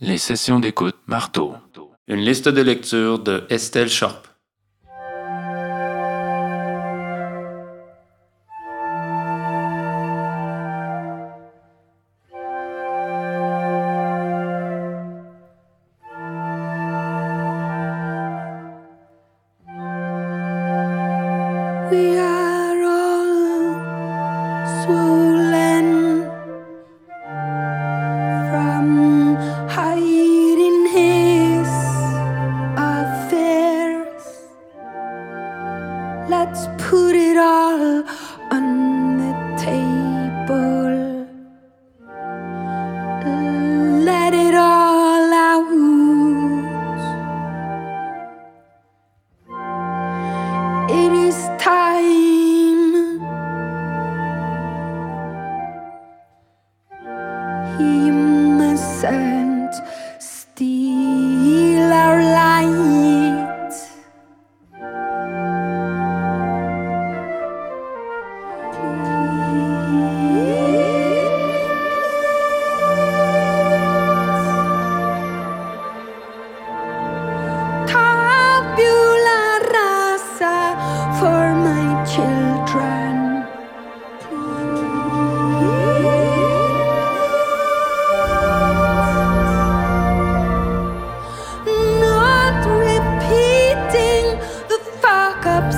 Les sessions d'écoute marteau. Une liste de lecture de Estelle Sharp.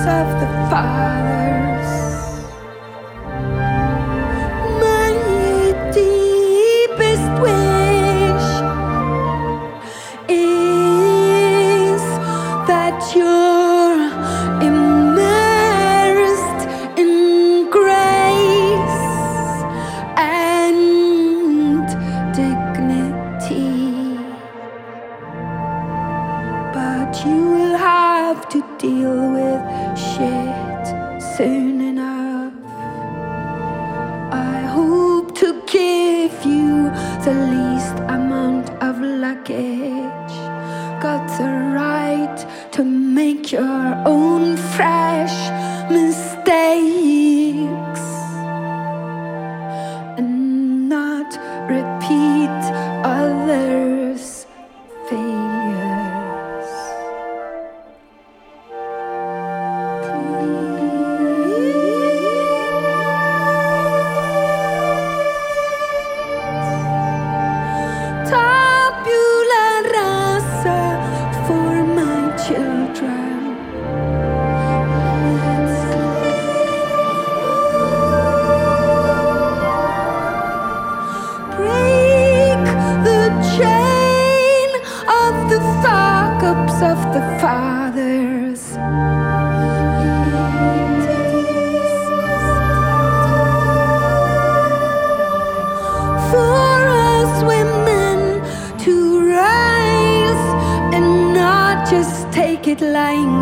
of la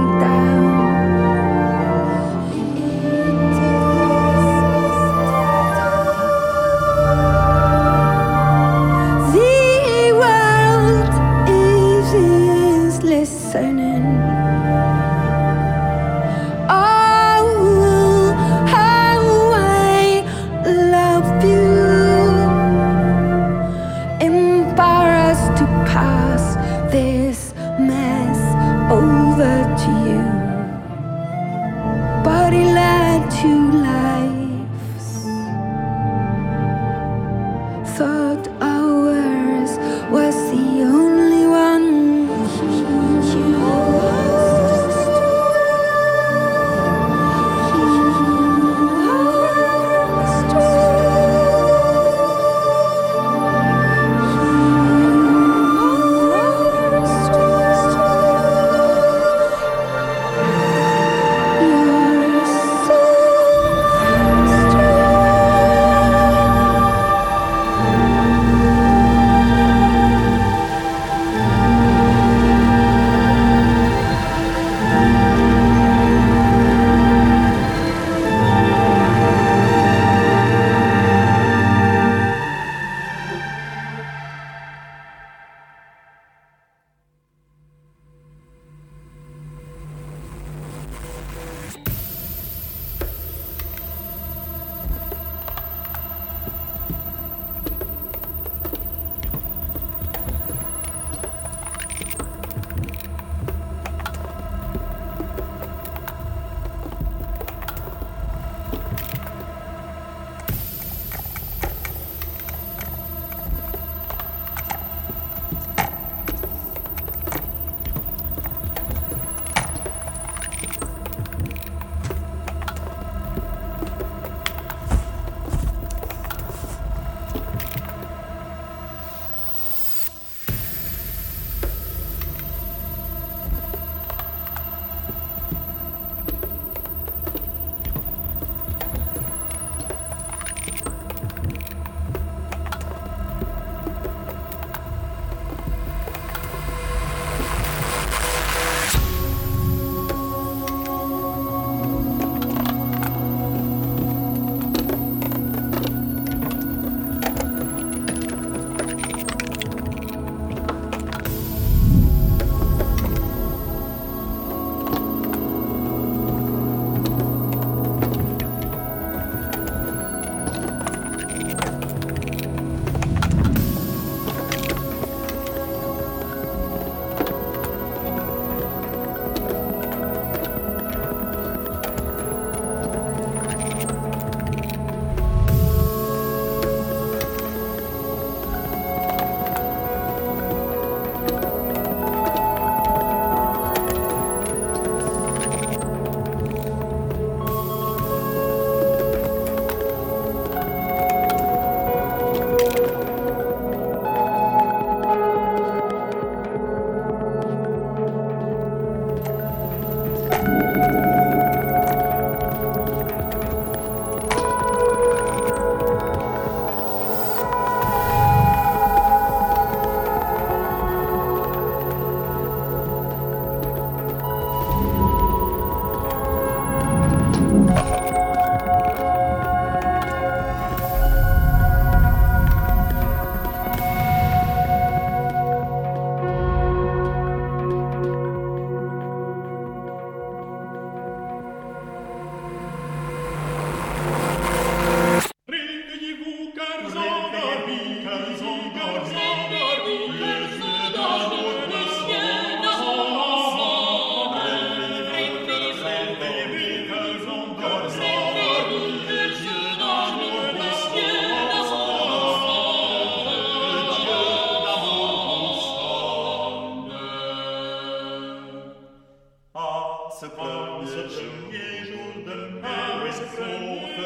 se prend ce premier jour de mai, oui, ce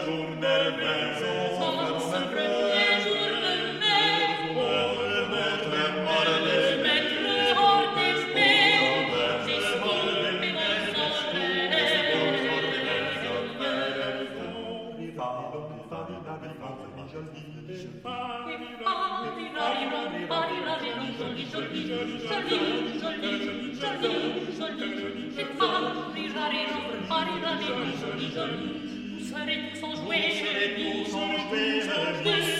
jour de mai. parla de lui, son jouet, son jouet, son jouet,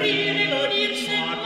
Rire et l'orire,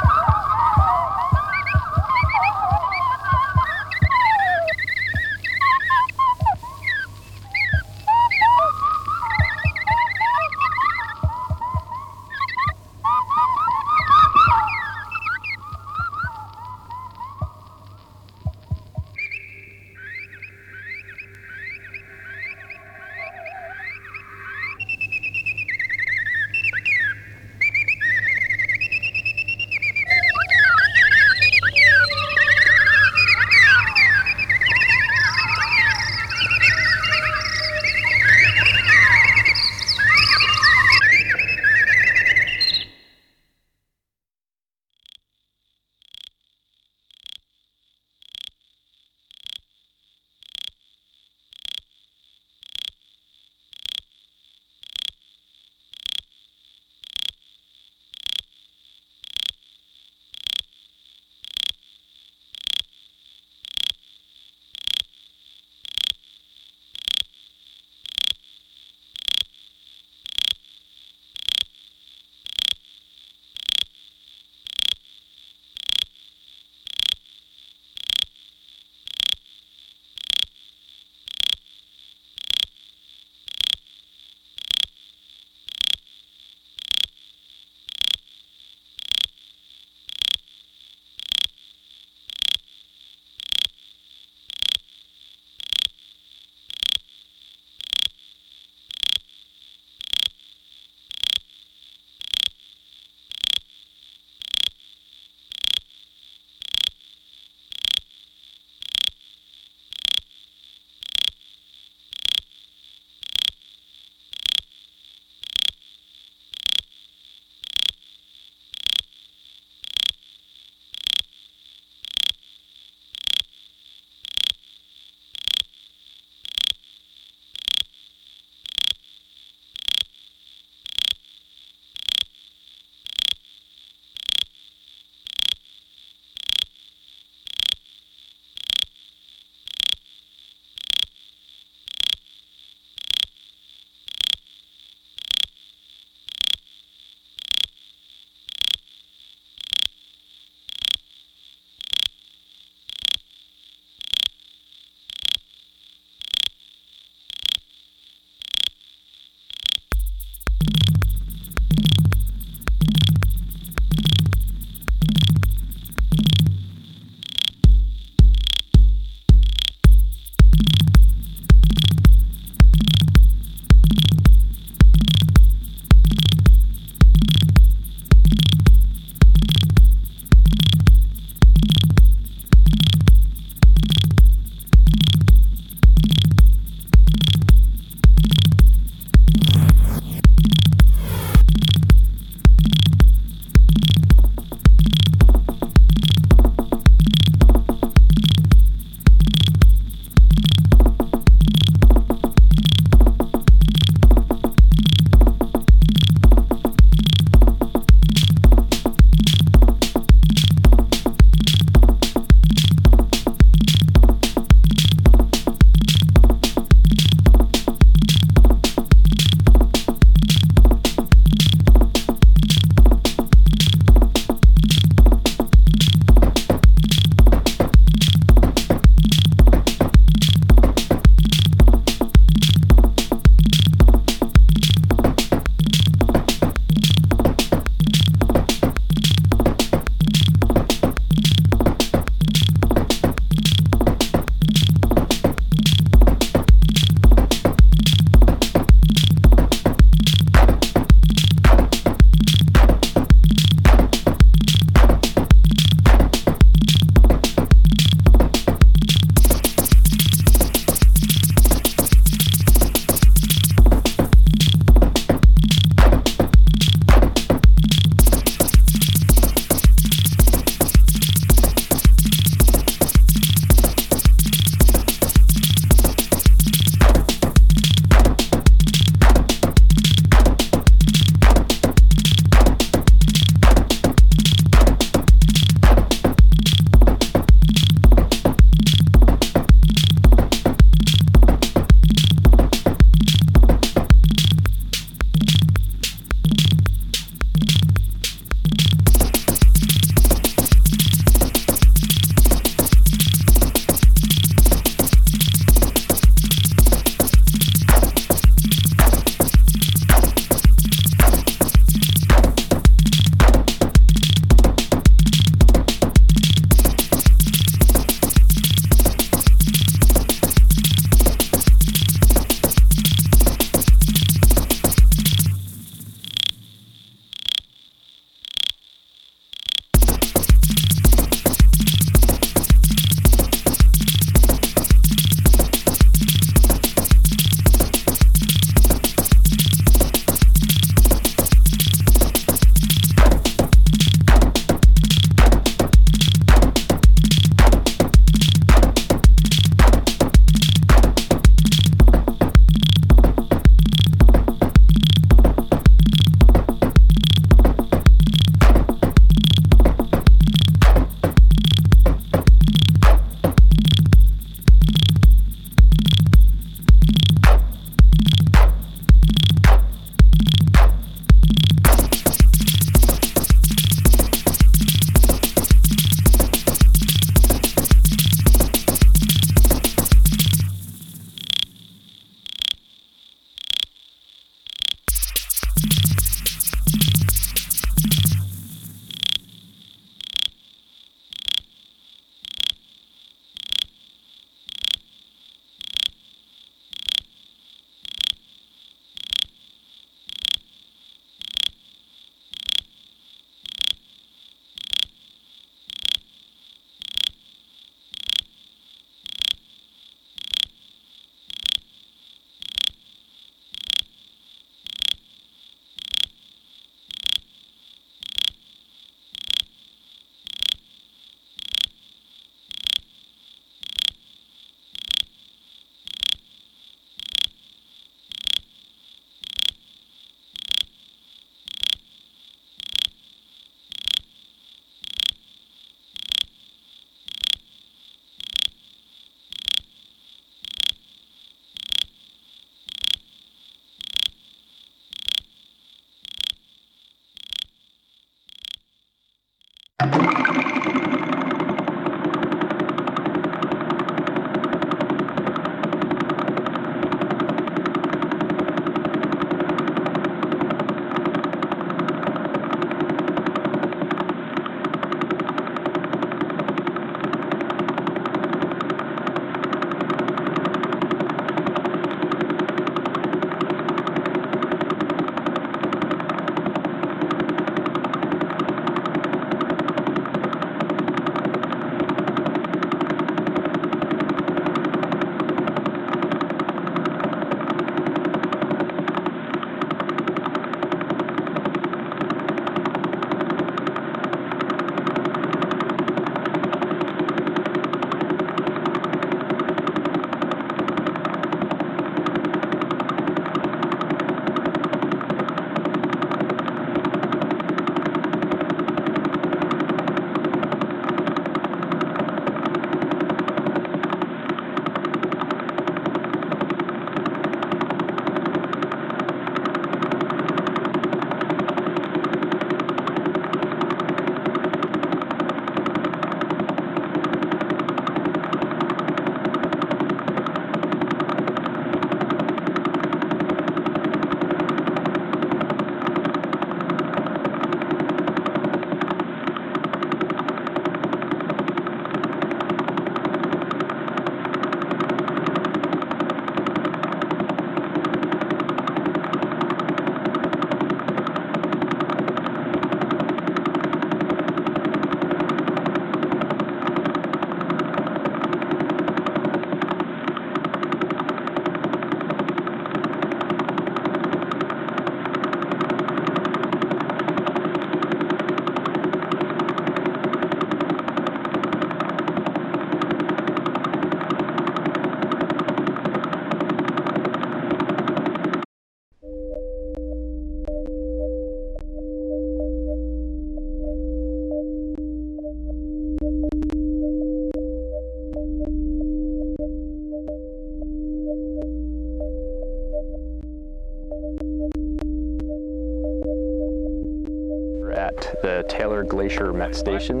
the Taylor Glacier Met Station.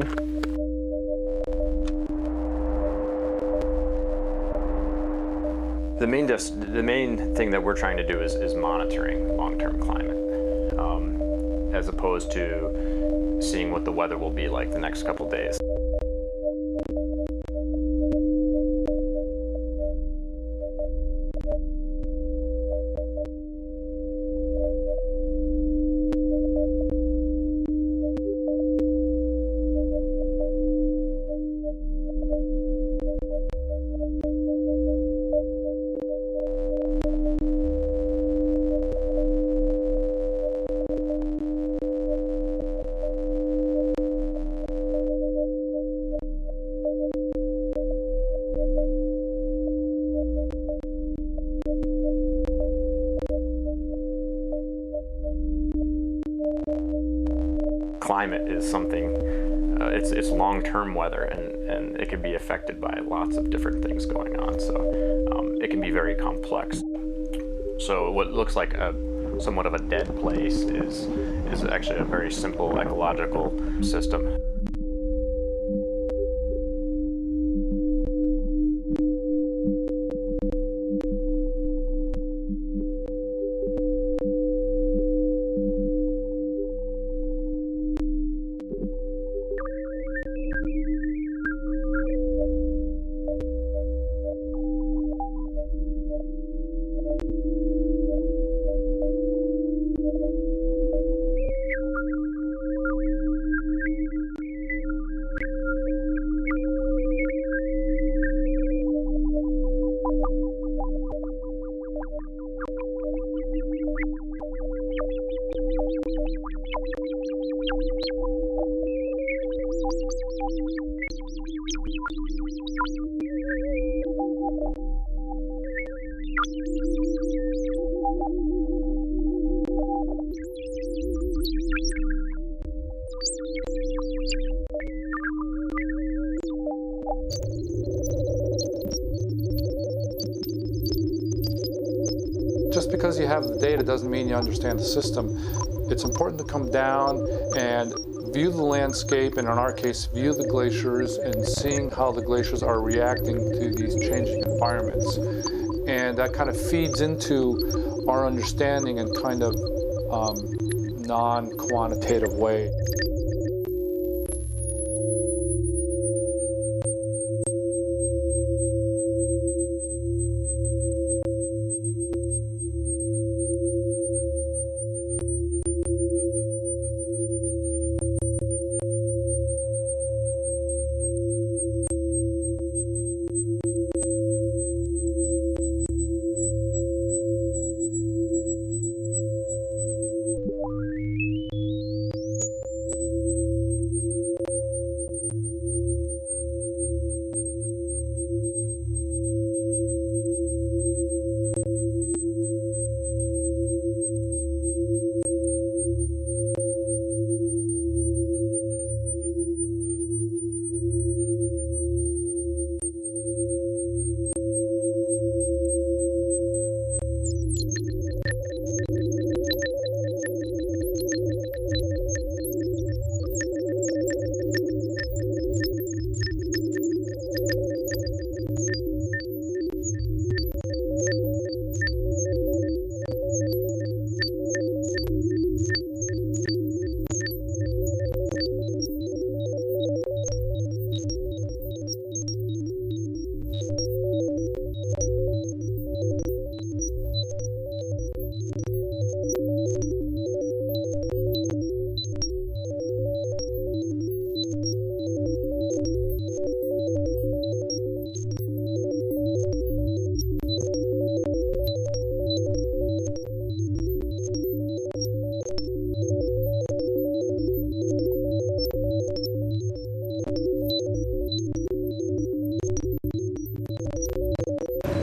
The main, the main thing that we're trying to do is, is monitoring long-term climate, um, as opposed to seeing what the weather will be like the next couple days. Looks like a somewhat of a dead place is is actually a very simple ecological system doesn't mean you understand the system. It's important to come down and view the landscape, and in our case, view the glaciers and seeing how the glaciers are reacting to these changing environments. And that kind of feeds into our understanding in kind of um, non-quantitative way.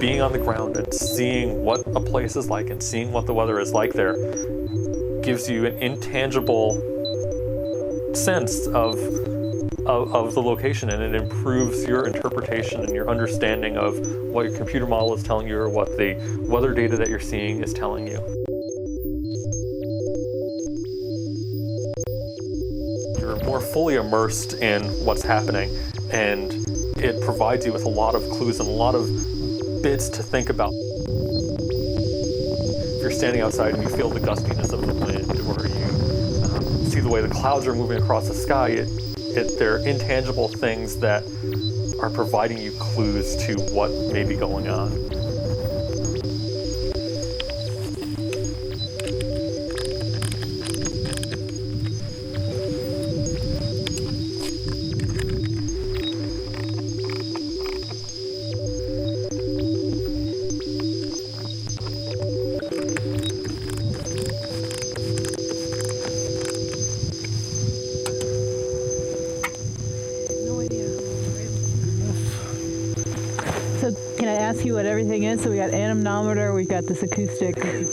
Being on the ground and seeing what a place is like and seeing what the weather is like there gives you an intangible sense of, of, of the location and it improves your interpretation and your understanding of what your computer model is telling you or what the weather data that you're seeing is telling you. you're more fully immersed in what's happening, and it provides you with a lot of clues and a lot of bits to think about. If you're standing outside and you feel the gustiness of the wind, or you um, see the way the clouds are moving across the sky, it, it, they're intangible things that are providing you clues to what may be going on.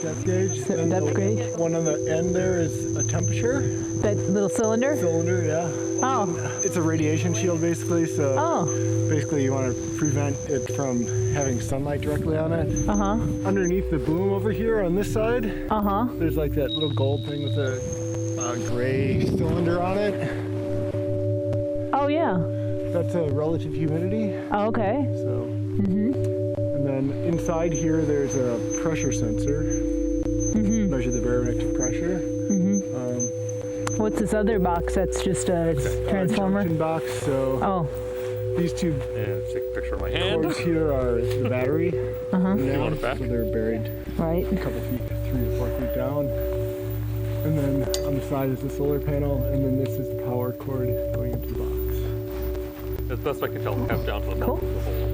Depth gauge. So depth the gauge. One on the end there is a temperature that little cylinder. cylinder. Yeah. Oh, It's a radiation shield basically. So oh, basically you want to prevent it from having sunlight directly on it. uh huh, Underneath the boom over here on this side, uh huh. there's like that little gold thing with a uh, gray cylinder on it. Oh yeah. That's a relative humidity. Oh, okay. So. Mhm. And then inside here, there's a pressure sensor. Measure the barometric pressure. Um, What's this other box? That's just a uh, transformer. junction box. So Oh, these two And take a picture of my hand. cords here are the battery. Uh-huh. Now, want it back? So they're buried right. a couple feet, three or four feet down. And then on the side is the solar panel, and then this is the power cord going into the box. As best I can tell, half down to the Cool. the hole.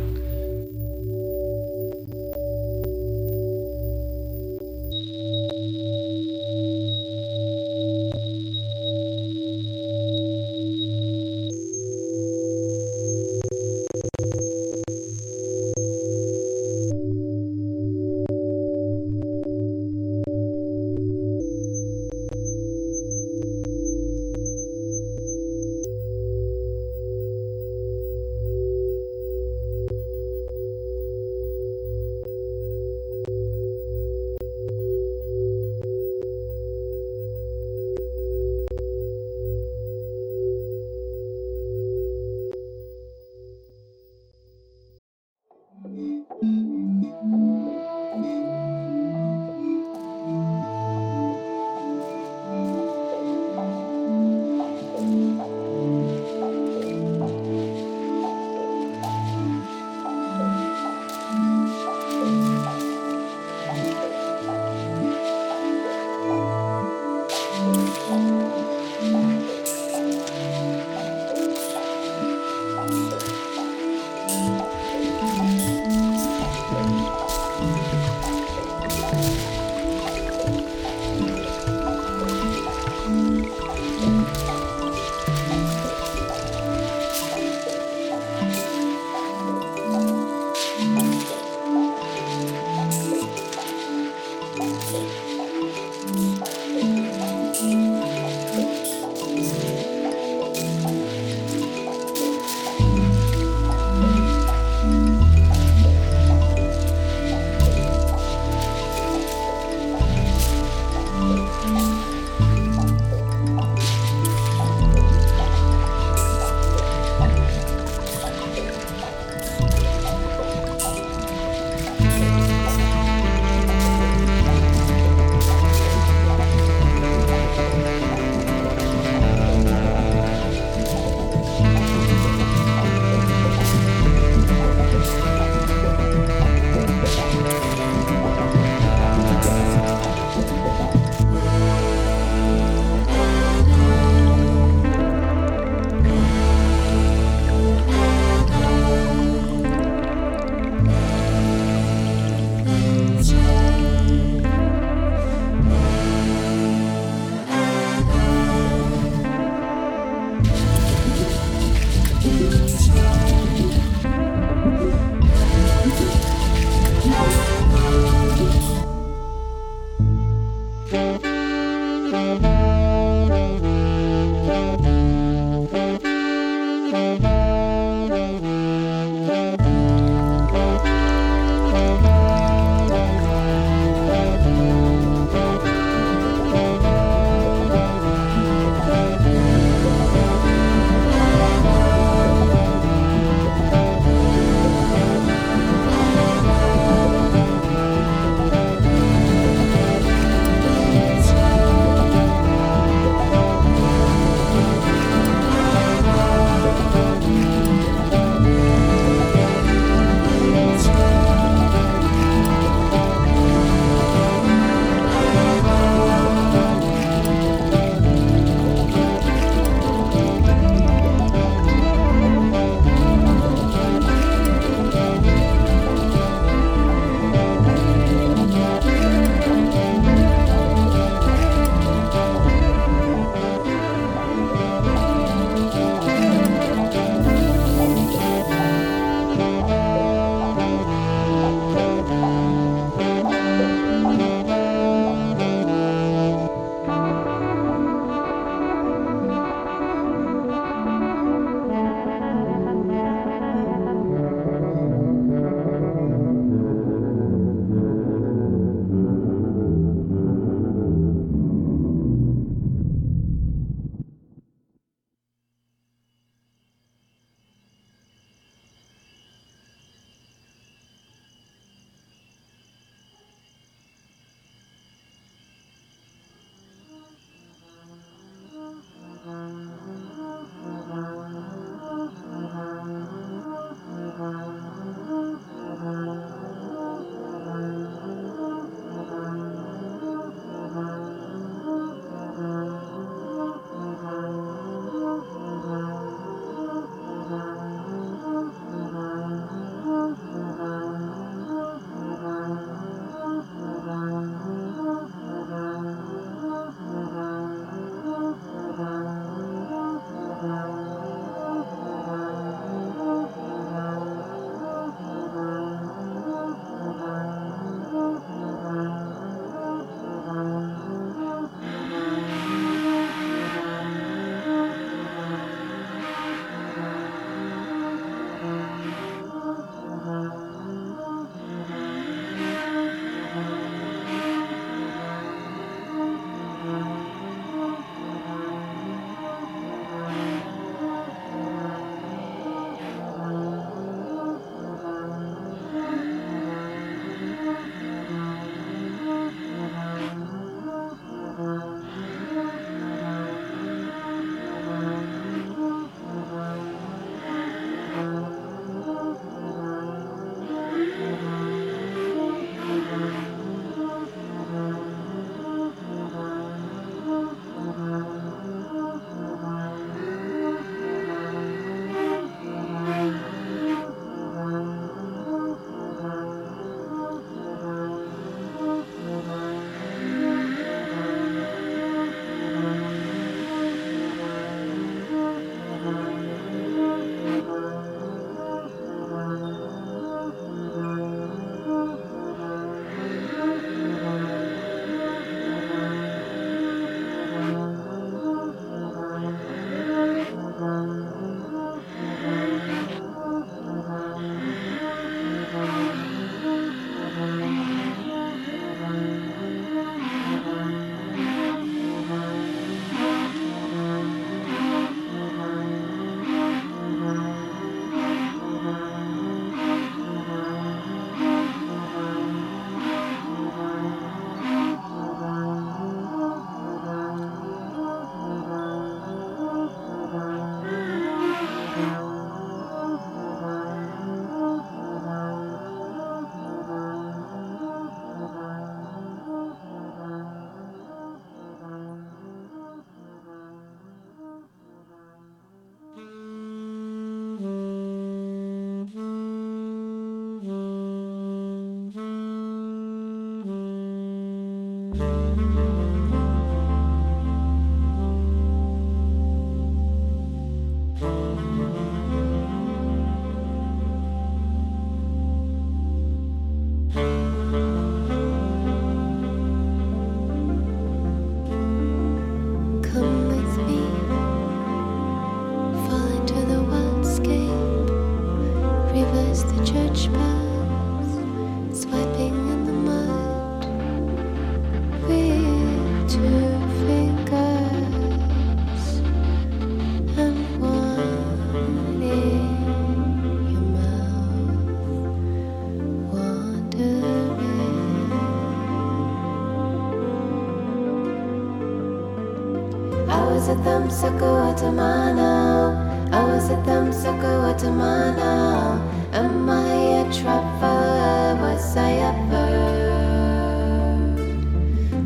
I was a thumbsucker Watamano. I was a thumbsucker what Am I now? Am I a traveler? Was I ever?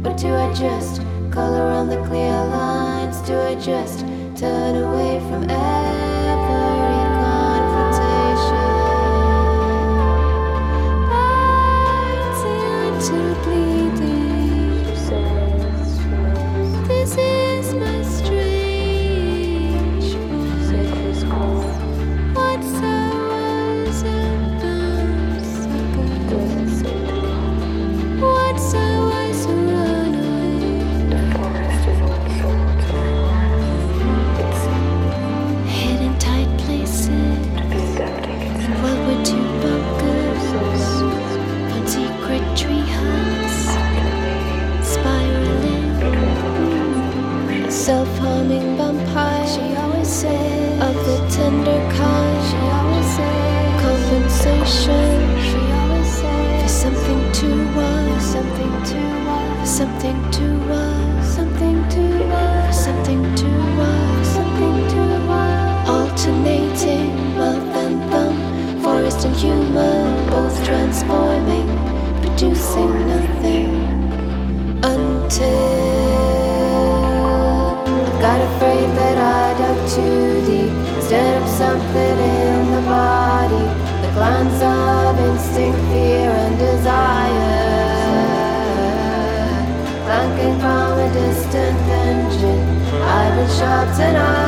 Or do I just color on the clear lines? Do I just turn away from self-harming vampire. She always said of the tender kind. She always said compensation. She always said for something to was, something to was, something to was, something to was, something to was, something to was. Alternating mouth and thumb, forest and human, both transforming, producing nothing something in the body, the glands of instinct, fear, and desire. Clanking from a distant engine, I've been shot ivories,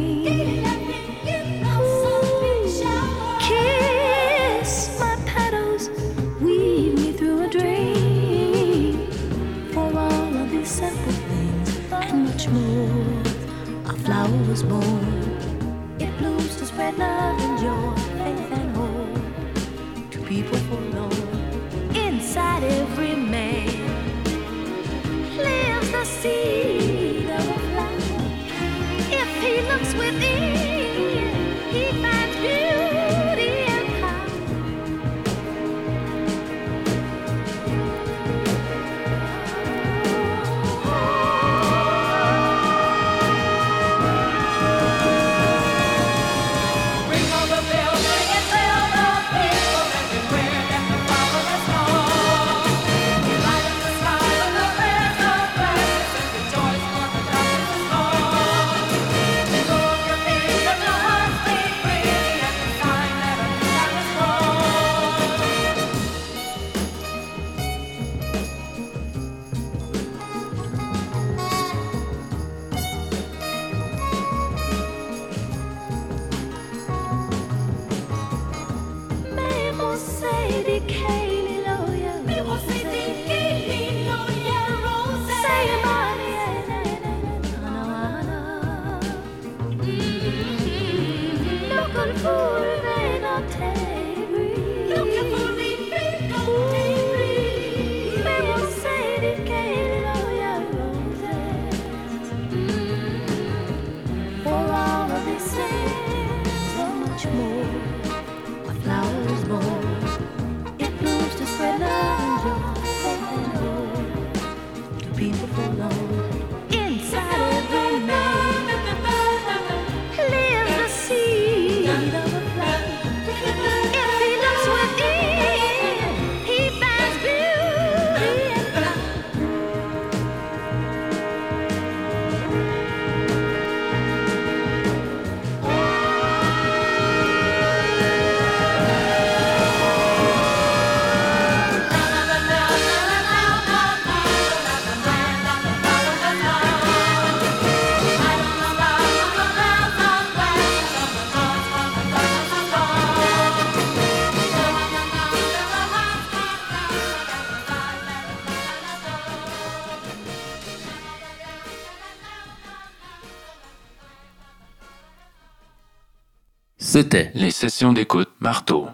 blooms to spread love sessions d'écoute Marteau.